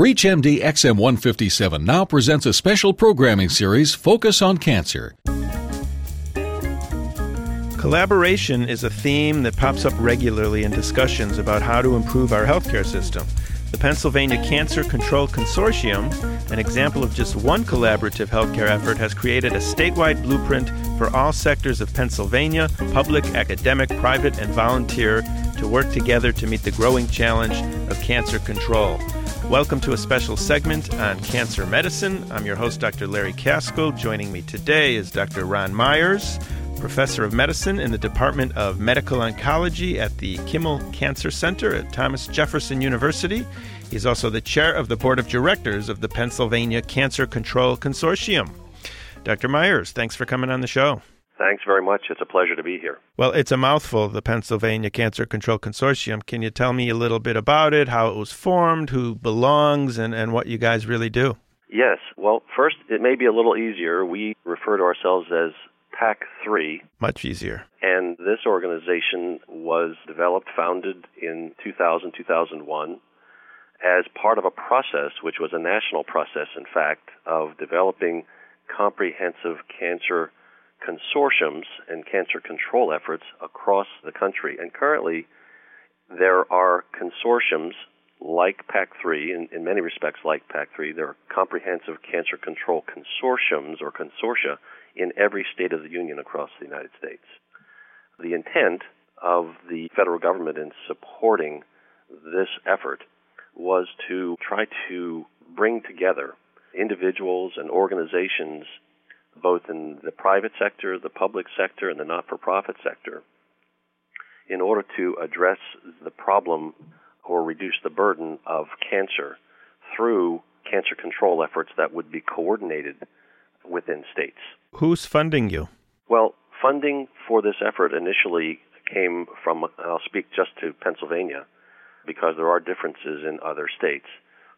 ReachMD XM157 now presents a special programming series, Focus on Cancer. Collaboration is a theme that pops up regularly in discussions about how to improve our healthcare system. The Pennsylvania Cancer Control Consortium, an example of just one collaborative healthcare effort, has created a statewide blueprint for all sectors of Pennsylvania public, academic, private, and volunteer to work together to meet the growing challenge of cancer control. Welcome to a special segment on cancer medicine. I'm your host, Dr. Larry Kaskel. Joining me today is Dr. Ron Myers professor of medicine in the Department of Medical Oncology at the Kimmel Cancer Center at Thomas Jefferson University. He's also the chair of the board of directors of the Pennsylvania Cancer Control Consortium. Dr. Myers, thanks for coming on the show. Thanks very much. It's a pleasure to be here. Well, it's a mouthful, the Pennsylvania Cancer Control Consortium. Can you tell me a little bit about it, how it was formed, who belongs, and, and what you guys really do? Yes. Well, first, it may be a little easier. We refer to ourselves as PAC 3. Much easier. And this organization was developed, founded in 2000, 2001, as part of a process, which was a national process, in fact, of developing comprehensive cancer consortiums and cancer control efforts across the country. And currently, there are consortiums like PAC3, in, in many respects like PAC3, there are comprehensive cancer control consortiums or consortia in every state of the Union across the United States. The intent of the federal government in supporting this effort was to try to bring together individuals and organizations, both in the private sector, the public sector, and the not for profit sector, in order to address the problem or reduce the burden of cancer through cancer control efforts that would be coordinated within states. Who's funding you? Well, funding for this effort initially came from, I'll speak just to Pennsylvania because there are differences in other states.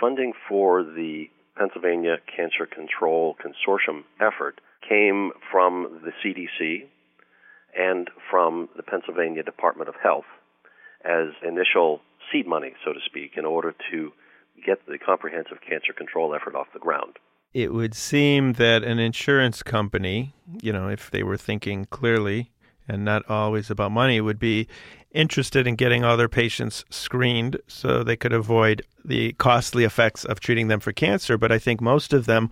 Funding for the Pennsylvania Cancer Control Consortium effort came from the CDC and from the Pennsylvania Department of Health as initial seed money, so to speak, in order to get the comprehensive cancer control effort off the ground. It would seem that an insurance company, you know, if they were thinking clearly and not always about money, would be interested in getting all their patients screened so they could avoid the costly effects of treating them for cancer. But I think most of them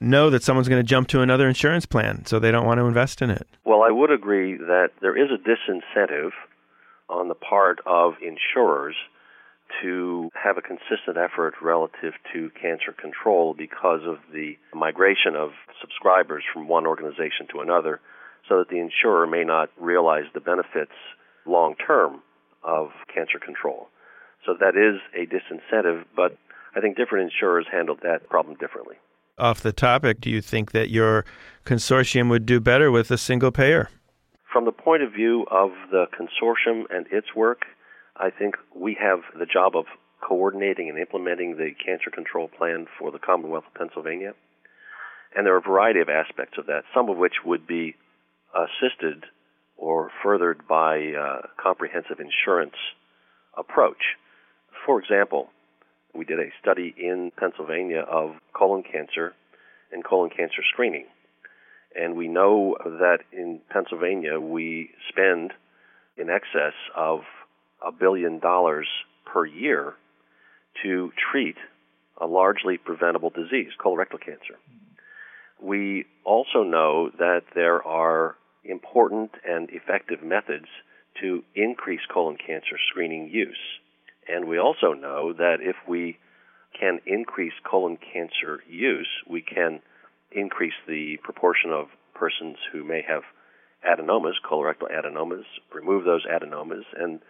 know that someone's going to jump to another insurance plan, so they don't want to invest in it. Well, I would agree that there is a disincentive on the part of insurers to have a consistent effort relative to cancer control because of the migration of subscribers from one organization to another so that the insurer may not realize the benefits long term of cancer control. So that is a disincentive, but I think different insurers handle that problem differently. Off the topic, do you think that your consortium would do better with a single payer? From the point of view of the consortium and its work, I think we have the job of coordinating and implementing the cancer control plan for the Commonwealth of Pennsylvania. And there are a variety of aspects of that, some of which would be assisted or furthered by a comprehensive insurance approach. For example, we did a study in Pennsylvania of colon cancer and colon cancer screening. And we know that in Pennsylvania we spend in excess of a billion dollars per year to treat a largely preventable disease, colorectal cancer. We also know that there are important and effective methods to increase colon cancer screening use. And we also know that if we can increase colon cancer use, we can increase the proportion of persons who may have adenomas, colorectal adenomas, remove those adenomas, and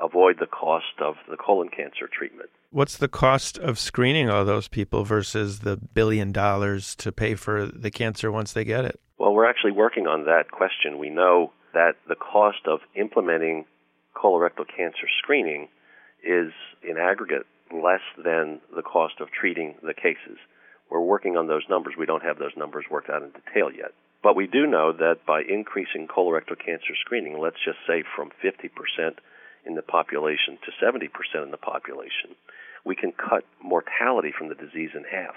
avoid the cost of the colon cancer treatment. What's the cost of screening all those people versus the billion dollars to pay for the cancer once they get it? Well, we're actually working on that question. We know that the cost of implementing colorectal cancer screening is in aggregate less than the cost of treating the cases. We're working on those numbers. We don't have those numbers worked out in detail yet. But we do know that by increasing colorectal cancer screening, let's just say from 50% in the population to 70% in the population, we can cut mortality from the disease in half.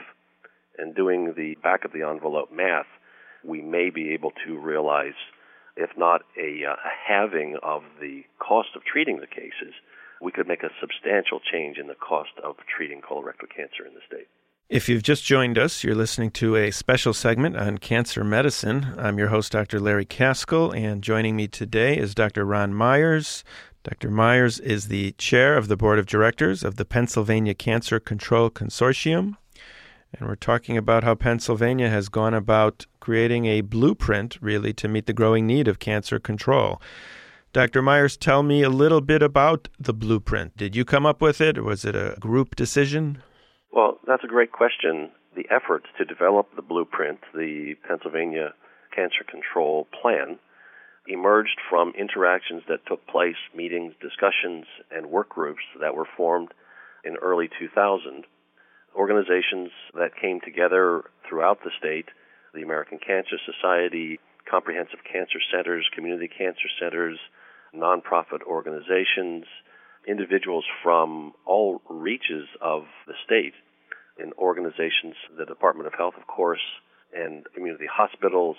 And doing the back of the envelope math, we may be able to realize, if not a, uh, a halving of the cost of treating the cases, we could make a substantial change in the cost of treating colorectal cancer in the state. If you've just joined us, you're listening to a special segment on cancer medicine. I'm your host, Dr. Larry Kaskel, and joining me today is Dr. Ron Myers. Dr. Myers is the chair of the board of directors of the Pennsylvania Cancer Control Consortium. And we're talking about how Pennsylvania has gone about creating a blueprint, really, to meet the growing need of cancer control. Dr. Myers, tell me a little bit about the blueprint. Did you come up with it, or was it a group decision? Well, that's a great question. The effort to develop the blueprint, the Pennsylvania Cancer Control Plan, emerged from interactions that took place, meetings, discussions, and work groups that were formed in early 2000. Organizations that came together throughout the state, the American Cancer Society, comprehensive cancer centers, community cancer centers, nonprofit organizations, individuals from all reaches of the state in organizations, the Department of Health, of course, and community hospitals,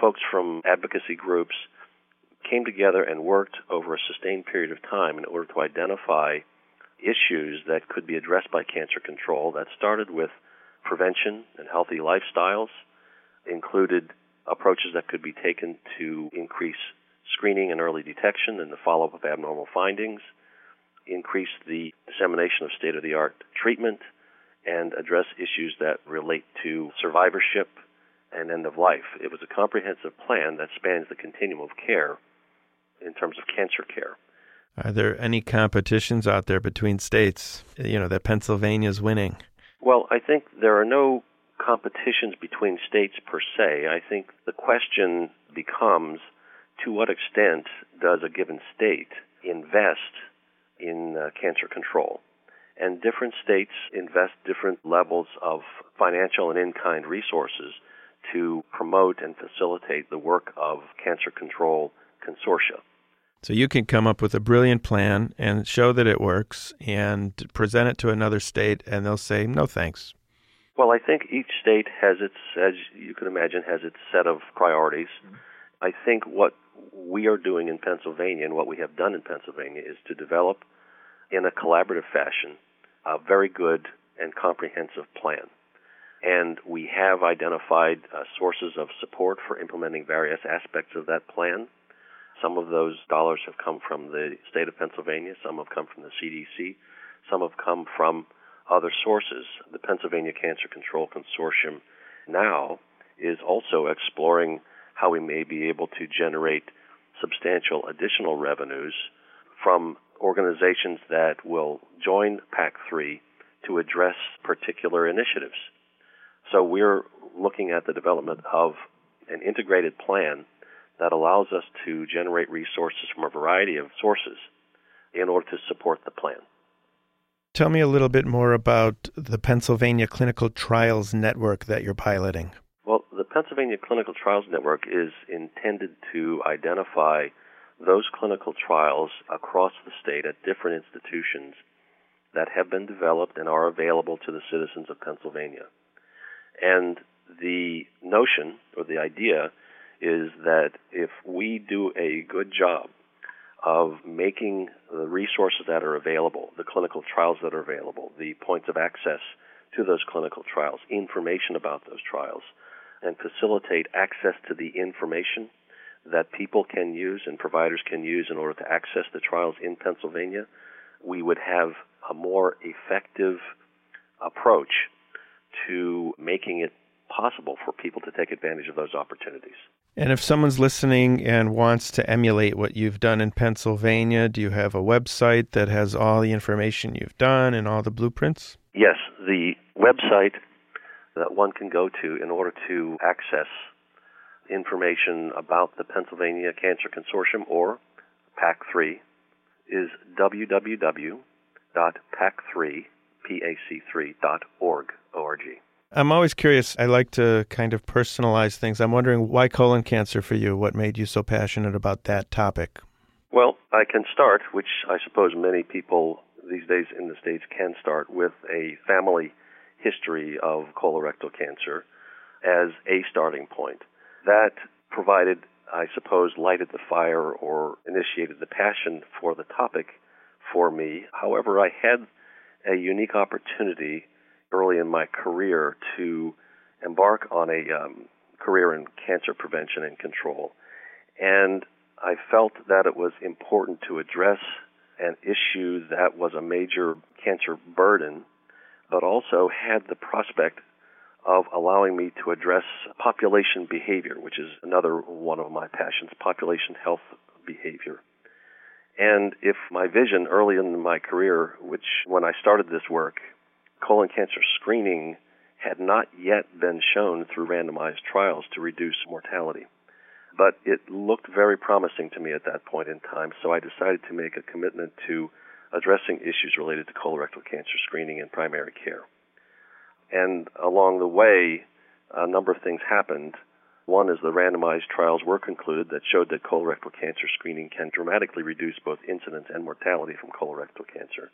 folks from advocacy groups came together and worked over a sustained period of time in order to identify issues that could be addressed by cancer control. That started with prevention and healthy lifestyles, included approaches that could be taken to increase screening and early detection and the follow up of abnormal findings, increase the dissemination of state of the art treatment, and address issues that relate to survivorship and end of life. It was a comprehensive plan that spans the continuum of care in terms of cancer care. Are there any competitions out there between states, you know, that Pennsylvania's winning? Well, I think there are no competitions between states per se. I think the question becomes to what extent does a given state invest in uh, cancer control? And different states invest different levels of financial and in kind resources to promote and facilitate the work of cancer control consortia. So you can come up with a brilliant plan and show that it works and present it to another state, and they'll say, no thanks. Well, I think each state has its, as you can imagine, has its set of priorities. Mm-hmm. I think what we are doing in Pennsylvania and what we have done in Pennsylvania is to develop in a collaborative fashion a very good and comprehensive plan. And we have identified uh, sources of support for implementing various aspects of that plan. Some of those dollars have come from the state of Pennsylvania, some have come from the CDC, some have come from other sources. The Pennsylvania Cancer Control Consortium now is also exploring how we may be able to generate substantial additional revenues from organizations that will join PAC 3 to address particular initiatives. So we're looking at the development of an integrated plan that allows us to generate resources from a variety of sources in order to support the plan. Tell me a little bit more about the Pennsylvania Clinical Trials Network that you're piloting. Well, the Pennsylvania Clinical Trials Network is intended to identify those clinical trials across the state at different institutions that have been developed and are available to the citizens of Pennsylvania. And the notion or the idea is that if we do a good job of making the resources that are available, the clinical trials that are available, the points of access to those clinical trials, information about those trials, and facilitate access to the information that people can use and providers can use in order to access the trials in Pennsylvania, we would have a more effective approach to making it possible for people to take advantage of those opportunities. And if someone's listening and wants to emulate what you've done in Pennsylvania, do you have a website that has all the information you've done and all the blueprints? Yes, the website that one can go to in order to access information about the Pennsylvania Cancer Consortium or PAC3 is www.pac3pac3.org. O-R-G. I'm always curious. I like to kind of personalize things. I'm wondering why colon cancer for you? What made you so passionate about that topic? Well, I can start, which I suppose many people these days in the States can start with a family history of colorectal cancer as a starting point. That provided, I suppose, lighted the fire or initiated the passion for the topic for me. However, I had a unique opportunity early in my career to embark on a um, career in cancer prevention and control. And I felt that it was important to address an issue that was a major cancer burden, but also had the prospect of allowing me to address population behavior, which is another one of my passions, population health behavior. And if my vision early in my career, which when I started this work, colon cancer screening had not yet been shown through randomized trials to reduce mortality. But it looked very promising to me at that point in time, so I decided to make a commitment to addressing issues related to colorectal cancer screening in primary care. And along the way, a number of things happened. One is the randomized trials were concluded that showed that colorectal cancer screening can dramatically reduce both incidence and mortality from colorectal cancer.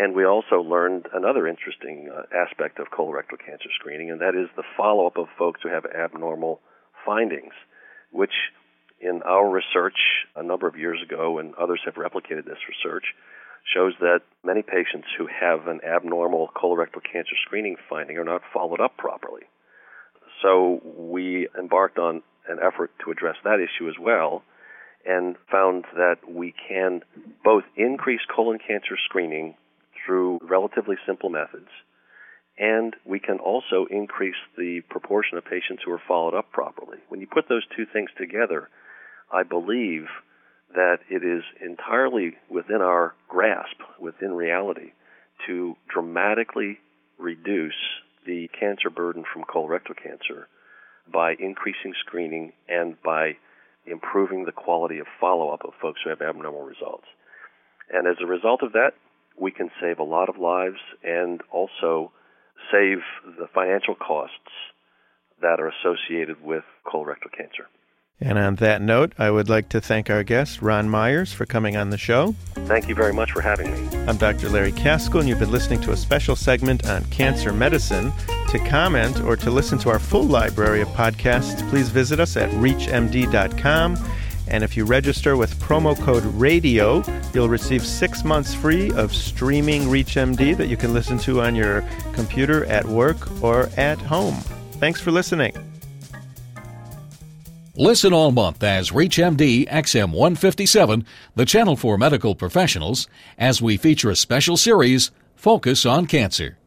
And we also learned another interesting uh, aspect of colorectal cancer screening, and that is the follow up of folks who have abnormal findings, which in our research a number of years ago, and others have replicated this research, shows that many patients who have an abnormal colorectal cancer screening finding are not followed up properly. So we embarked on an effort to address that issue as well and found that we can both increase colon cancer screening through relatively simple methods and we can also increase the proportion of patients who are followed up properly. When you put those two things together, I believe that it is entirely within our grasp, within reality, to dramatically reduce the cancer burden from colorectal cancer by increasing screening and by improving the quality of follow up of folks who have abnormal results. And as a result of that, we can save a lot of lives and also save the financial costs that are associated with colorectal cancer. And on that note, I would like to thank our guest, Ron Myers, for coming on the show. Thank you very much for having me. I'm Dr. Larry Kaskel, and you've been listening to a special segment on cancer medicine. To comment or to listen to our full library of podcasts, please visit us at reachmd.com. And if you register with promo code RADIO, you'll receive six months free of streaming ReachMD that you can listen to on your computer at work or at home. Thanks for listening. Listen all month as ReachMD XM157, the channel for medical professionals, as we feature a special series, Focus on Cancer.